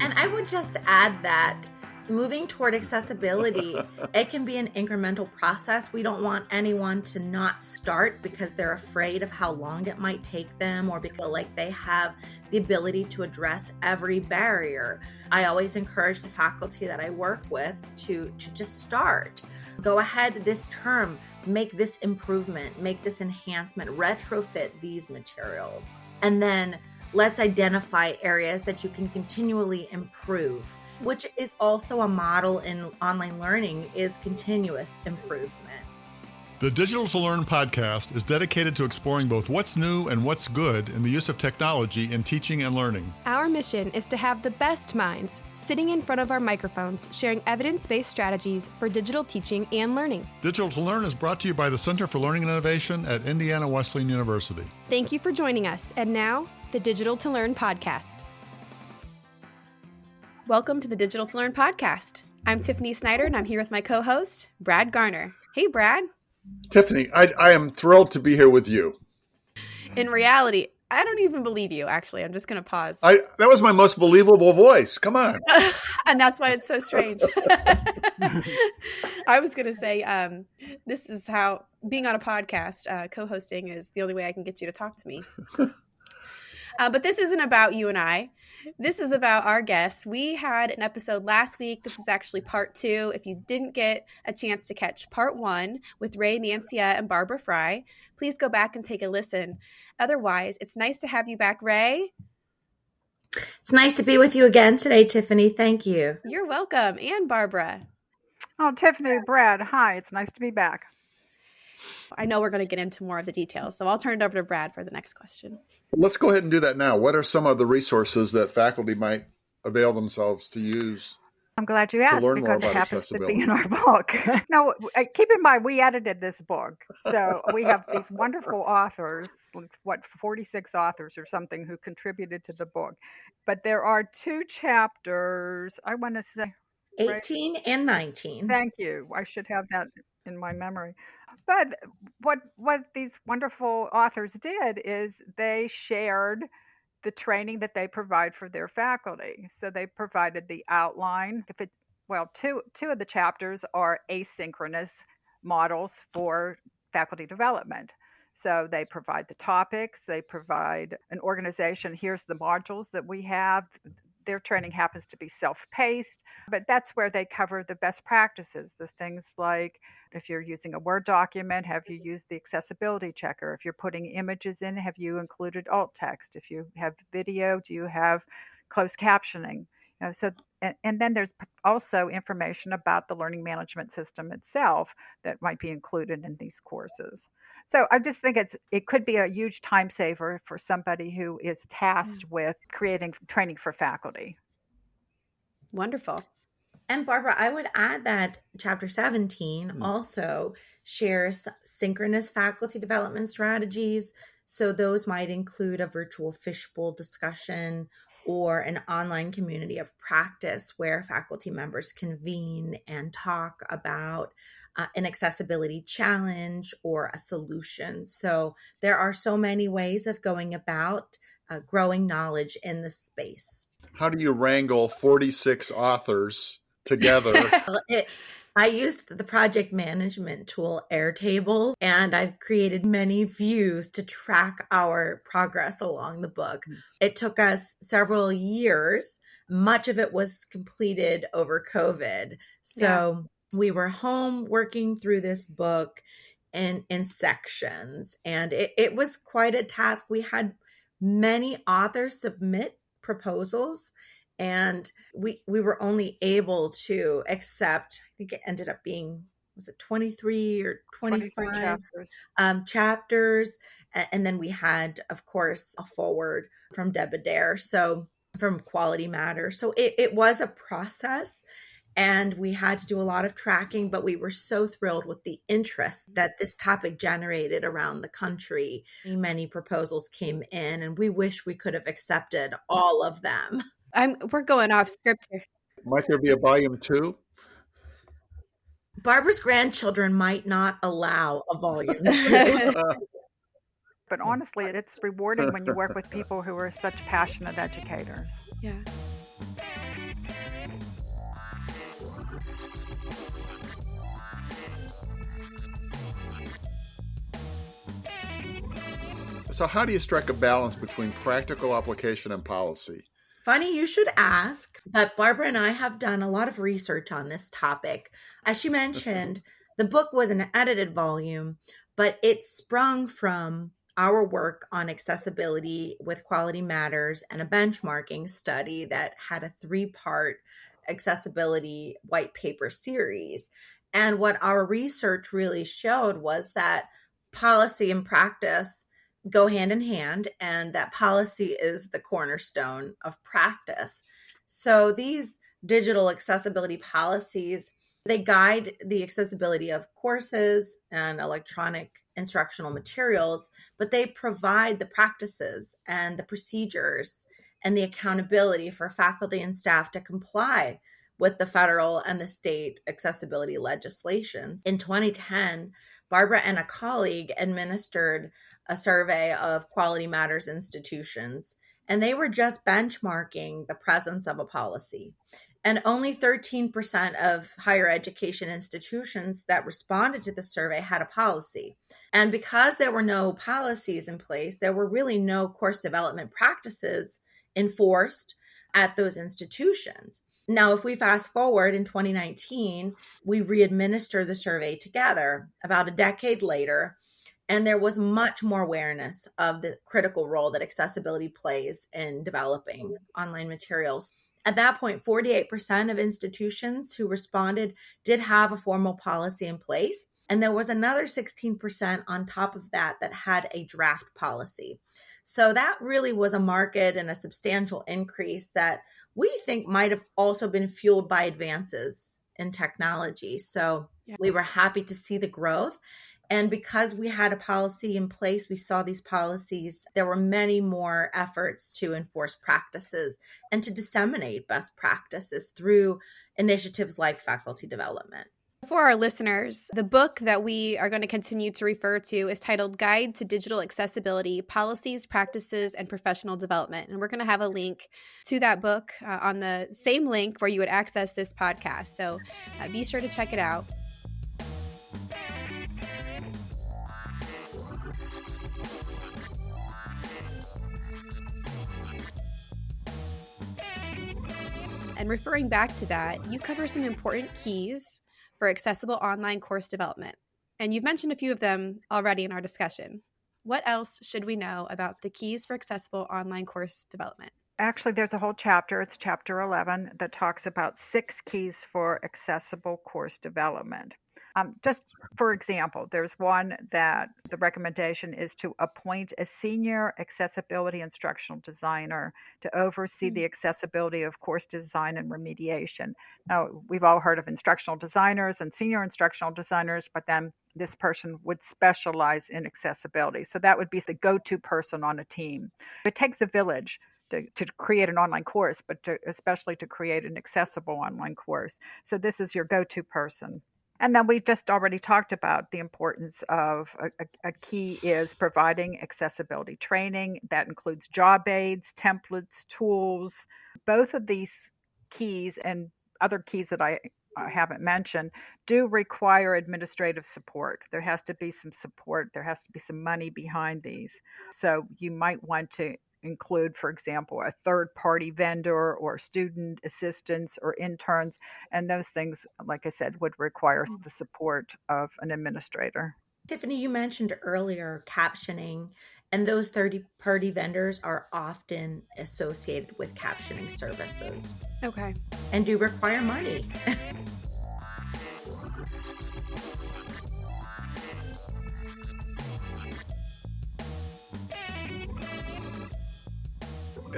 And I would just add that moving toward accessibility, it can be an incremental process. We don't want anyone to not start because they're afraid of how long it might take them or because like they have the ability to address every barrier. I always encourage the faculty that I work with to to just start. Go ahead this term, make this improvement, make this enhancement, retrofit these materials. And then let's identify areas that you can continually improve which is also a model in online learning is continuous improvement. The Digital to Learn podcast is dedicated to exploring both what's new and what's good in the use of technology in teaching and learning. Our mission is to have the best minds sitting in front of our microphones sharing evidence based strategies for digital teaching and learning. Digital to Learn is brought to you by the Center for Learning and Innovation at Indiana Wesleyan University. Thank you for joining us. And now, the Digital to Learn podcast. Welcome to the Digital to Learn podcast. I'm Tiffany Snyder, and I'm here with my co host, Brad Garner. Hey, Brad. Tiffany, I, I am thrilled to be here with you. In reality, I don't even believe you, actually. I'm just going to pause. I, that was my most believable voice. Come on. and that's why it's so strange. I was going to say, um, this is how being on a podcast, uh, co hosting is the only way I can get you to talk to me. uh, but this isn't about you and I this is about our guests. We had an episode last week. This is actually part two. If you didn't get a chance to catch part one with Rae Mancilla and Barbara Frey, please go back and take a listen. Otherwise, it's nice to have you back, Rae. It's nice to be with you again today, Tiffany. Thank you. You're welcome. And Barbara. Oh, Tiffany, Brad, hi. It's nice to be back. I know we're going to get into more of the details, so I'll turn it over to Brad for the next question. Let's go ahead and do that now. What are some of the resources that faculty might avail themselves to use? I'm glad you asked because it happens to be in our book. no, uh, keep in mind we edited this book, so we have these wonderful authors, what 46 authors or something, who contributed to the book. But there are two chapters. I want to say 18 right? and 19. Thank you. I should have that in my memory. But what what these wonderful authors did is they shared the training that they provide for their faculty. So they provided the outline. If it well, two two of the chapters are asynchronous models for faculty development. So they provide the topics, they provide an organization. Here's the modules that we have their training happens to be self paced, but that's where they cover the best practices. The things like if you're using a Word document, have you used the accessibility checker? If you're putting images in, have you included alt text? If you have video, do you have closed captioning? You know, so and, and then there's also information about the learning management system itself that might be included in these courses. So I just think it's it could be a huge time saver for somebody who is tasked mm. with creating training for faculty. Wonderful. And Barbara, I would add that chapter 17 mm. also shares synchronous faculty development strategies. So those might include a virtual fishbowl discussion or an online community of practice where faculty members convene and talk about uh, an accessibility challenge or a solution. So there are so many ways of going about uh, growing knowledge in the space. How do you wrangle 46 authors together? it, I used the project management tool Airtable, and I've created many views to track our progress along the book. Hmm. It took us several years. Much of it was completed over COVID. So we were home working through this book in in sections and it, it was quite a task we had many authors submit proposals and we we were only able to accept i think it ended up being was it 23 or 25 chapters. Um, chapters and then we had of course a foreword from Deb Adair so from quality matter so it, it was a process and we had to do a lot of tracking but we were so thrilled with the interest that this topic generated around the country. Many proposals came in and we wish we could have accepted all of them. I'm we're going off script here. Might there be a volume two? Barbara's grandchildren might not allow a volume but honestly it's rewarding when you work with people who are such passionate educators. Yeah So, how do you strike a balance between practical application and policy? Funny you should ask, but Barbara and I have done a lot of research on this topic. As she mentioned, the book was an edited volume, but it sprung from our work on accessibility with Quality Matters and a benchmarking study that had a three part accessibility white paper series. And what our research really showed was that policy and practice go hand in hand, and that policy is the cornerstone of practice. So these digital accessibility policies they guide the accessibility of courses and electronic instructional materials, but they provide the practices and the procedures and the accountability for faculty and staff to comply with the federal and the state accessibility legislations. In 2010, Barbara and a colleague administered a survey of Quality Matters institutions, and they were just benchmarking the presence of a policy and only 13% of higher education institutions that responded to the survey had a policy. And because there were no policies in place, there were really no course development practices enforced at those institutions. Now, if we fast forward in 2019, we re-administer the survey together about a decade later, and there was much more awareness of the critical role that accessibility plays in developing mm-hmm. online materials. At that point, 48% of institutions who responded did have a formal policy in place. And there was another 16% on top of that that had a draft policy. So that really was a market and a substantial increase that we think might have also been fueled by advances in technology. So yeah. we were happy to see the growth. And because we had a policy in place, we saw these policies, there were many more efforts to enforce practices and to disseminate best practices through initiatives like faculty development. For our listeners, the book that we are going to continue to refer to is titled Guide to Digital Accessibility Policies, Practices, and Professional Development. And we're going to have a link to that book uh, on the same link where you would access this podcast. So uh, be sure to check it out. And referring back to that, you cover some important keys for accessible online course development. And you've mentioned a few of them already in our discussion. What else should we know about the keys for accessible online course development? Actually, there's a whole chapter, it's chapter 11, that talks about six keys for accessible course development. Um, just for example, there's one that the recommendation is to appoint a senior accessibility instructional designer to oversee mm-hmm. the accessibility of course design and remediation. Now, we've all heard of instructional designers and senior instructional designers, but then this person would specialize in accessibility. So that would be the go to person on a team. It takes a village to, to, create an online course, but to, especially to create an accessible online course. So this is your go-to person. And then we've just already talked about the importance of a, a, key is providing accessibility training. That includes job aids, templates, tools. Both of these keys and other keys that I, I haven't mentioned do require administrative support. There has to be some support, there has to be some money behind these. So you might want to include, for example, a third party vendor or student assistants or interns. And those things, like I said, would require mm. the support of an administrator. Tiffany, you mentioned earlier captioning, and those third party vendors are often associated with captioning services. Okay. And do require money.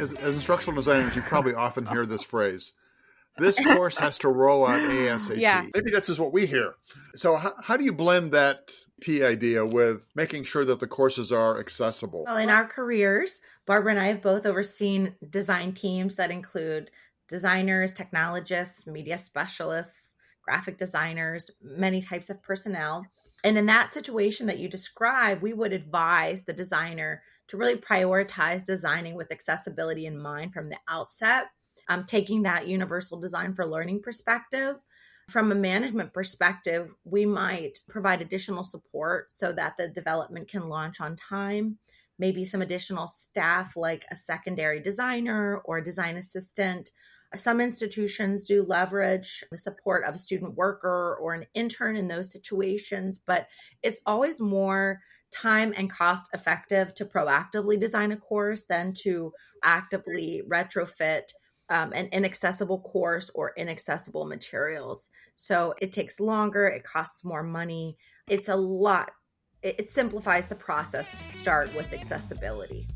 as, as instructional designers, you probably often hear this phrase. This course has to roll out ASAP. Yeah. Maybe that's just what we hear. So, how, how do you blend that P idea with making sure that the courses are accessible? Well, in our careers, Barbara and I have both overseen design teams that include designers, technologists, media specialists, graphic designers, many types of personnel. And in that situation that you describe, we would advise the designer to really prioritize designing with accessibility in mind from the outset, um, taking that universal design for learning perspective. From a management perspective, we might provide additional support so that the development can launch on time, maybe some additional staff like a secondary designer or a design assistant. Some institutions do leverage the support of a student worker or an intern in those situations, but it's always more time and cost effective to proactively design a course than to actively retrofit um, an inaccessible course or inaccessible materials. So it takes longer, it costs more money. It's a lot, it, it simplifies the process to start with accessibility.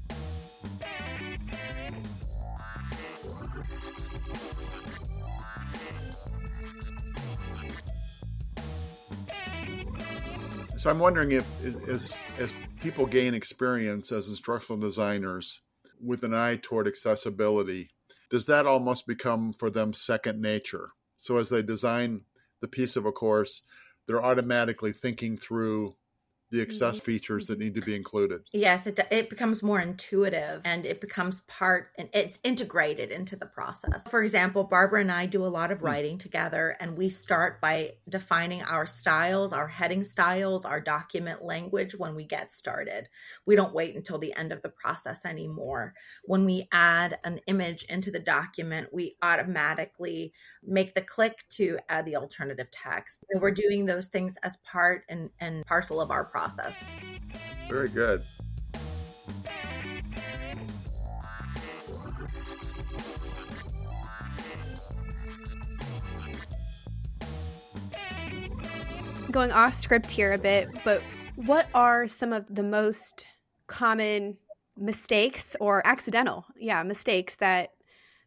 So I'm wondering if, as as people gain experience as instructional designers with an eye toward accessibility, does that almost become for them second nature? So as they design the piece of a course, they're automatically thinking through the access mm-hmm. features that mm-hmm. need to be included. Yes, it, it becomes more intuitive and it becomes part and it's integrated into the process. For example, Barbara and I do a lot of hmm. writing together and we start by defining our styles, our heading styles, our document language when we get started. We don't wait until the end of the process anymore. When we add an image into the document, we automatically make the click to add the alternative text. And we're doing those things as part and, and parcel of our process. Very good. Going off script here a bit, but what are some of the most common mistakes or accidental, yeah, mistakes that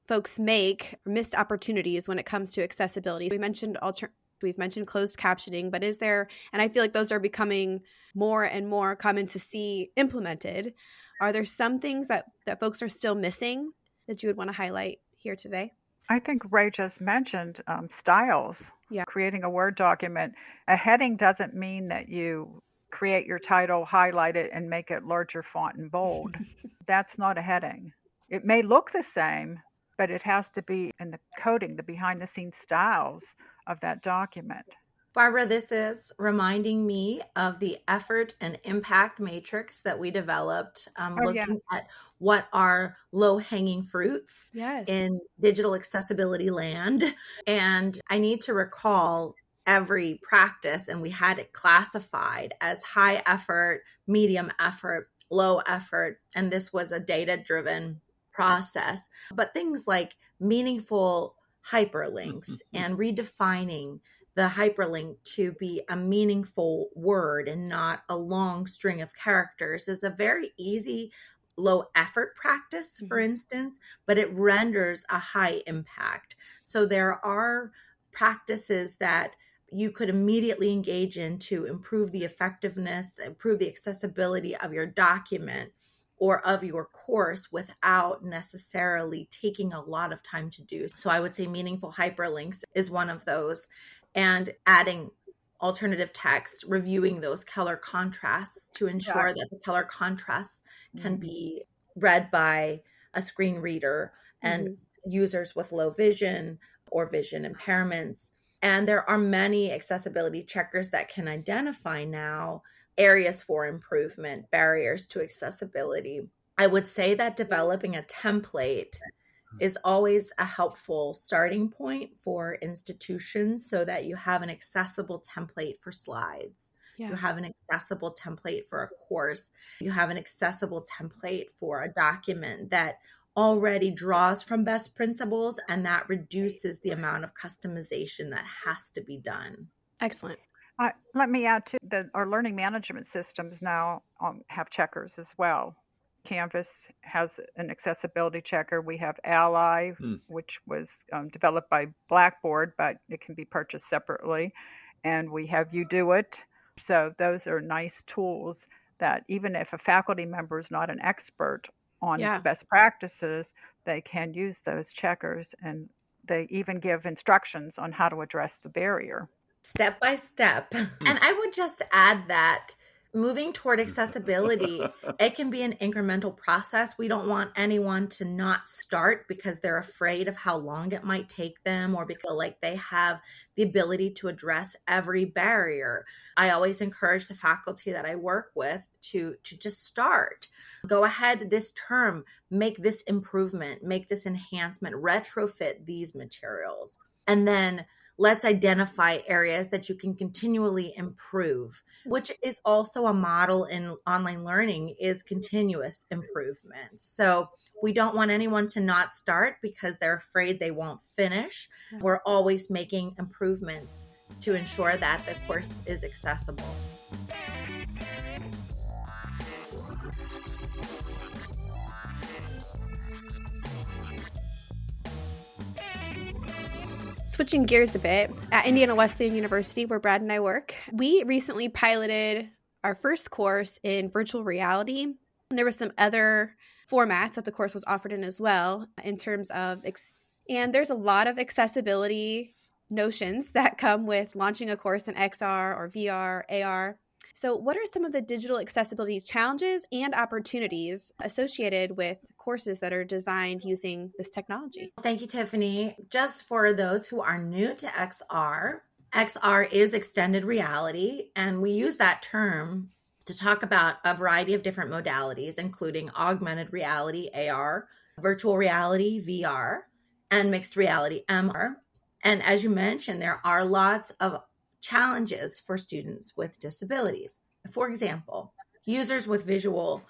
folks make missed opportunities when it comes to accessibility? We mentioned alter- we've mentioned closed captioning, but is there and I feel like those are becoming more and more common to see implemented. Are there some things that, that folks are still missing that you would want to highlight here today? I think Rae just mentioned um, styles. Yeah. Creating a Word document. A heading doesn't mean that you create your title, highlight it, and make it larger font and bold. That's not a heading. It may look the same, but it has to be in the coding, the behind the scenes styles of that document. Barbara, this is reminding me of the effort and impact matrix that we developed, um, oh, looking yes. at what are low hanging fruits yes. in digital accessibility land. And I need to recall every practice, and we had it classified as high effort, medium effort, low effort. And this was a data driven process. But things like meaningful hyperlinks and redefining the hyperlink to be a meaningful word and not a long string of characters is a very easy low effort practice for mm-hmm. instance but it renders a high impact so there are practices that you could immediately engage in to improve the effectiveness improve the accessibility of your document or of your course without necessarily taking a lot of time to do. So I would say meaningful hyperlinks is one of those and adding alternative text, reviewing those color contrasts to ensure that the color contrasts can mm-hmm. be read by a screen reader and mm-hmm. users with low vision or vision impairments. And there are many accessibility checkers that can identify now areas for improvement, barriers to accessibility. I would say that developing a template mm-hmm. is always a helpful starting point for institutions so that you have an accessible template for slides. Yeah. You have an accessible template for a course. You have an accessible template for a document that already draws from best principles and that reduces the amount of customization that has to be done. Excellent. Uh, let me add to that our learning management systems now um, have checkers as well. Canvas has an accessibility checker. We have Ally, hmm. which was um, developed by Blackboard, but it can be purchased separately. And we have UDOIT. So those are nice tools that even if a faculty member is not an expert on yeah. best practices, they can use those checkers and they even give instructions on how to address the barrier. Step by step. Hmm. And I would just add that moving toward accessibility, it can be an incremental process. We don't want anyone to not start because they're afraid of how long it might take them or because like they have the ability to address every barrier. I always encourage the faculty that I work with to to just start. Go ahead this term, make this improvement, make this enhancement, retrofit these materials. And then let's identify areas that you can continually improve which is also a model in online learning is continuous improvements. So we don't want anyone to not start because they're afraid they won't finish. We're always making improvements to ensure that the course is accessible Switching gears a bit, at Indiana Wesleyan University, where Brad and I work, we recently piloted our first course in virtual reality. And there were some other formats that the course was offered in as well, in terms of, ex- and there's a lot of accessibility notions that come with launching a course in XR or VR, AR. So, what are some of the digital accessibility challenges and opportunities associated with courses that are designed using this technology? Thank you, Tiffany. Just for those who are new to XR, XR is extended reality, and we use that term to talk about a variety of different modalities, including augmented reality, AR, virtual reality, VR, and mixed reality, MR. And as you mentioned, there are lots of challenges for students with disabilities. For example, users with visual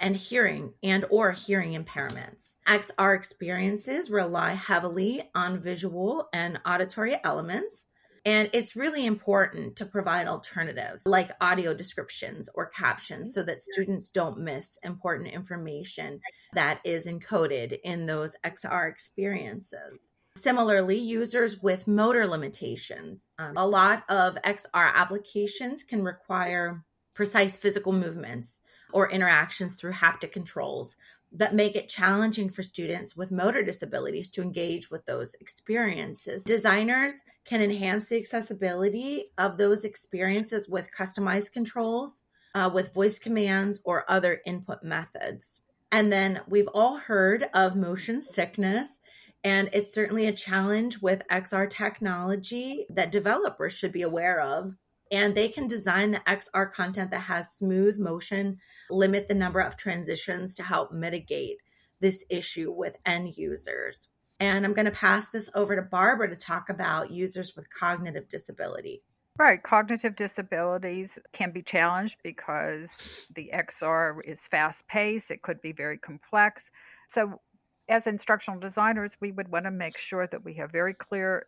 and hearing and or hearing impairments. XR experiences rely heavily on visual and auditory elements, and it's really important to provide alternatives like audio descriptions or captions so that students don't miss important information that is encoded in those XR experiences. Similarly, users with motor limitations, um, a lot of XR applications can require precise physical movements or interactions through haptic controls that make it challenging for students with motor disabilities to engage with those experiences. Designers can enhance the accessibility of those experiences with customized controls, uh, with voice commands, or other input methods. And then we've all heard of motion sickness and it's certainly a challenge with XR technology that developers should be aware of. And they can design the XR content that has smooth motion, limit the number of transitions to help mitigate this issue with end users. And I'm going to pass this over to Barbara to talk about users with cognitive disability. Right. Cognitive disabilities can be challenged because the XR is fast paced, it could be very complex. So, as instructional designers, we would want to make sure that we have very clear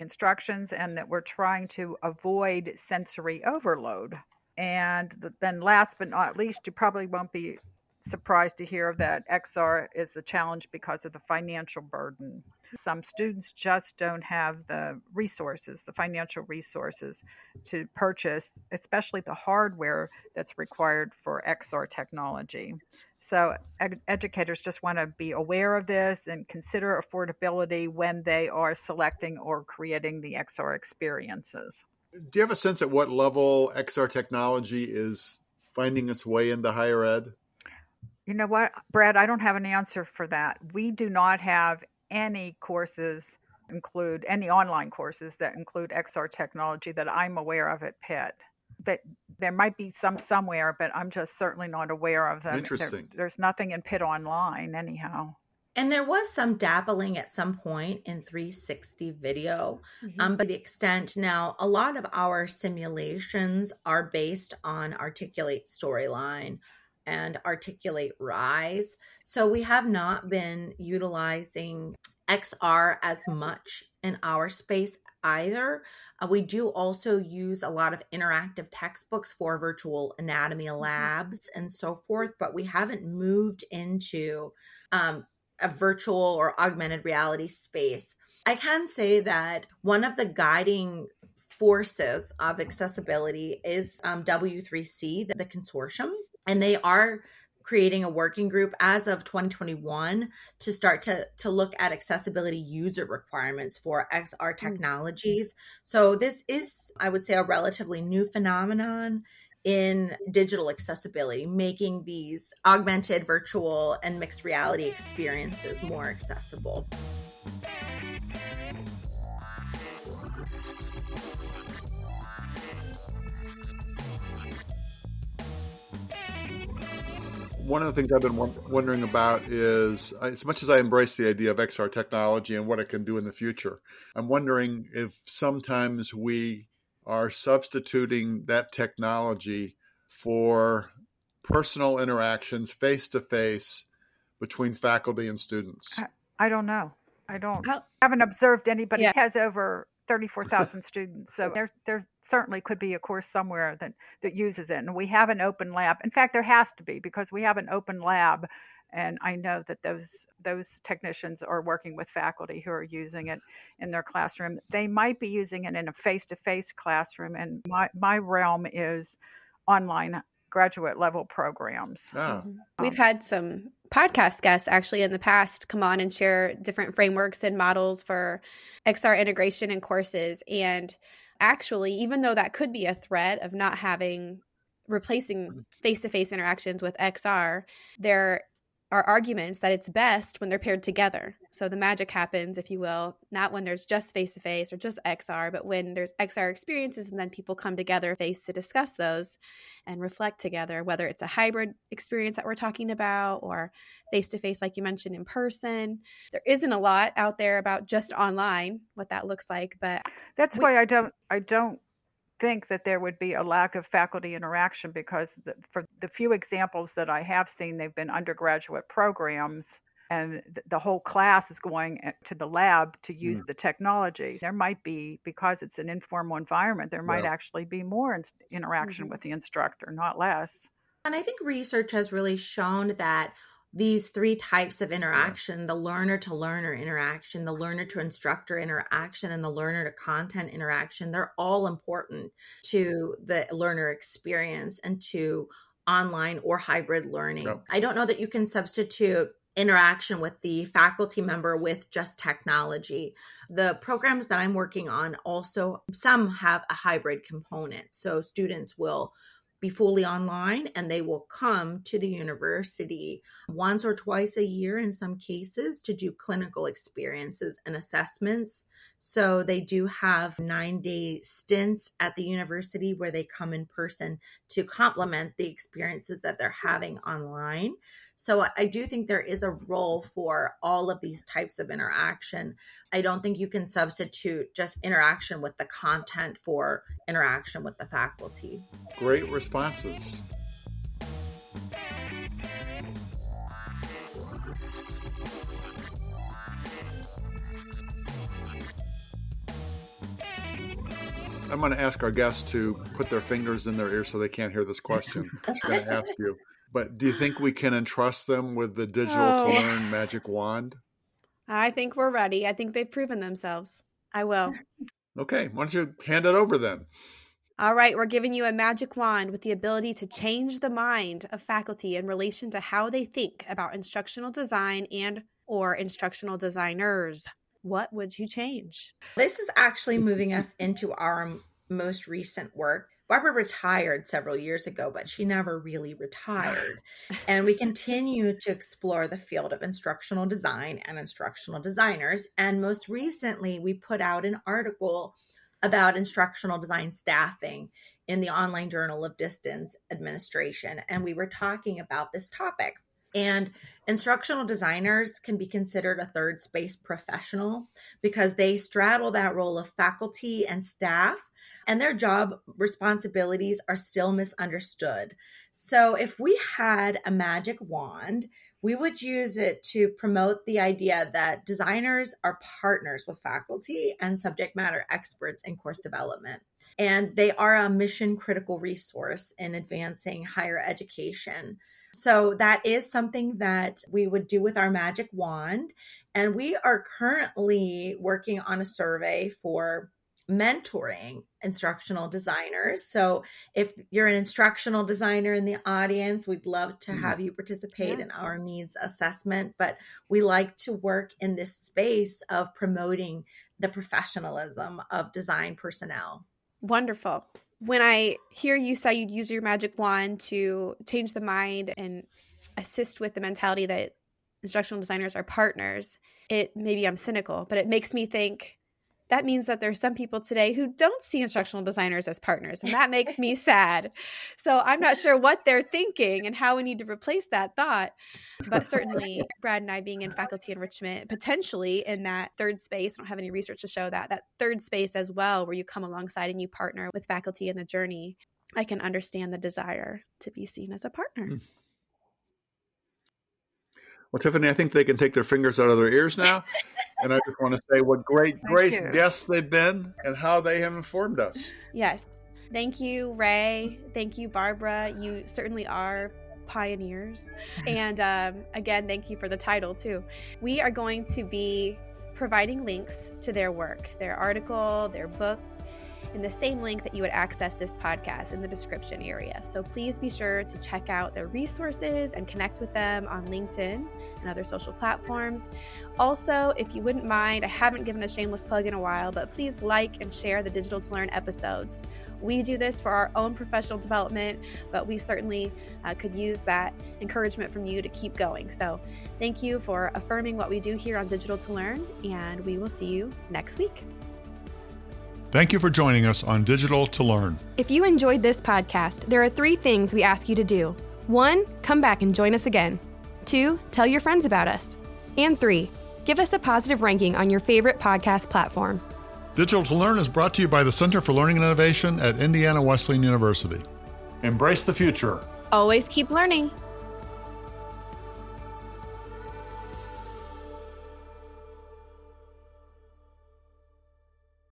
instructions and that we're trying to avoid sensory overload. And then, last but not least, you probably won't be surprised to hear that XR is a challenge because of the financial burden. Some students just don't have the resources, the financial resources to purchase, especially the hardware that's required for XR technology. So ed- educators just want to be aware of this and consider affordability when they are selecting or creating the XR experiences. Do you have a sense at what level XR technology is finding its way into higher ed? You know what, Brad, I don't have an answer for that. We do not have any courses include any online courses that include XR technology that I'm aware of at Pitt that there might be some somewhere, but I'm just certainly not aware of them. Interesting. There, there's nothing in Pitt Online, anyhow. And there was some dabbling at some point in 360 video, mm-hmm. um, but the extent now, a lot of our simulations are based on Articulate Storyline and Articulate Rise. So we have not been utilizing XR as much in our space either. Uh, we do also use a lot of interactive textbooks for virtual anatomy mm-hmm. labs and so forth, but we haven't moved into um, a virtual or augmented reality space. I can say that one of the guiding forces of accessibility is um, W3C, the, the consortium, and they are creating a working group as of 2021 to start to to look at accessibility user requirements for XR mm. technologies. So this is I would say a relatively new phenomenon in digital accessibility, making these augmented, virtual, and mixed reality experiences more accessible. One of the things I've been wondering about is as much as I embrace the idea of XR technology and what it can do in the future, I'm wondering if sometimes we are substituting that technology for personal interactions face to face between faculty and students. I, I don't know. I don't I haven't observed anybody yeah. has over 34,000 students. So there there certainly could be a course somewhere that that uses it and we have an open lab. In fact, there has to be because we have an open lab and I know that those those technicians are working with faculty who are using it in their classroom. They might be using it in a face-to-face classroom and my my realm is online graduate level programs. Oh. We've had some podcast guests actually in the past come on and share different frameworks and models for XR integration in courses. And actually, even though that could be a threat of not having replacing face to face interactions with XR, there are arguments that it's best when they're paired together. So the magic happens, if you will, not when there's just face to face or just XR, but when there's XR experiences and then people come together face to discuss those and reflect together, whether it's a hybrid experience that we're talking about or face to face, like you mentioned, in person. There isn't a lot out there about just online, what that looks like, but that's we- why I don't I don't think that there would be a lack of faculty interaction because the, for the few examples that I have seen, they've been undergraduate programs and the whole class is going eh, to the lab to use mm. the technology. There might be, because it's an informal environment, there might well, actually be more in- interaction mm-hmm. with the instructor, not less. And I think research has really shown that these three types of interaction yeah. the learner to learner interaction, the learner to instructor interaction, and the learner to content interaction they're all important to the learner experience and to online or hybrid learning. I don't know that you can substitute interaction with the faculty member with just technology. The programs that I'm working on also, some have a hybrid component. So students will be fully online and they will come to the university once or twice a year in some cases to do clinical experiences and assessments. So they do have nine day stints at the university where they come in person to complement the experiences that they're having online. So I do think there is a role for all of these types of interaction. I don't think you can substitute just interaction with the content for interaction with the faculty. Great responses. I'm going to ask our guests to put their fingers in their ears so they can't hear this question. I'm going to ask you. But do you think we can entrust them with the digital oh. to learn magic wand? I think we're ready. I think they've proven themselves. I will. Okay, why don't you hand it over then? All right, we're giving you a magic wand with the ability to change the mind of faculty in relation to how they think about instructional design and or instructional designers. What would you change? This is actually mm-hmm. moving us into our most recent work Barbara retired several years ago, but she never really retired. and we continue to explore the field of instructional design and instructional designers. And most recently, we put out an article about instructional design staffing in the Online Journal of Distance Administration. And we were talking about this topic. And instructional designers can be considered a third space professional because they straddle that role of faculty and staff and their job responsibilities are still misunderstood. So, if we had a magic wand, we would use it to promote the idea that designers are partners with faculty and subject matter experts in course development. And they are a mission critical resource in advancing higher education. So, that is something that we would do with our magic wand. And we are currently working on a survey for mentoring instructional designers. So if you're an instructional designer in the audience, we'd love to mm-hmm. have you participate yeah. in our needs assessment. But we like to work in this space of promoting the professionalism of design personnel. Wonderful. When I hear you say you'd use your magic wand to change the mind and assist with the mentality that instructional designers are partners, it maybe I'm cynical, but it makes me think that means that there's some people today who don't see instructional designers as partners and that makes me sad. So i'm not sure what they're thinking and how we need to replace that thought. But certainly brad and i being in faculty enrichment potentially in that third space i don't have any research to show that that third space as well where you come alongside and you partner with faculty in the journey i can understand the desire to be seen as a partner. Mm. well tiffany i think they can take their fingers out of their ears now and I just want to say what great grace guests they've been and how they have informed us. Yes. Thank you, Rae. Thank you, Barbara. You certainly are pioneers. And um, again, thank you for the title, too. We are going to be providing links to their work, their article, their book, in the same link that you would access this podcast in the description area. So please be sure to check out their resources and connect with them on LinkedIn and other social platforms. Also, if you wouldn't mind, I haven't given a shameless plug in a while, but please like and share the Digital to Learn episodes. We do this for our own professional development, but we certainly uh, could use that encouragement from you to keep going. So, thank you for affirming what we do here on Digital to Learn, and we will see you next week. Thank you for joining us on Digital to Learn. If you enjoyed this podcast, there are three things we ask you to do. One, come back and join us again. Two, tell your friends about us. And three, give us a positive ranking on your favorite podcast platform. Digital to Learn is brought to you by the Center for Learning and Innovation at Indiana Wesleyan University. Embrace the future. Always keep learning.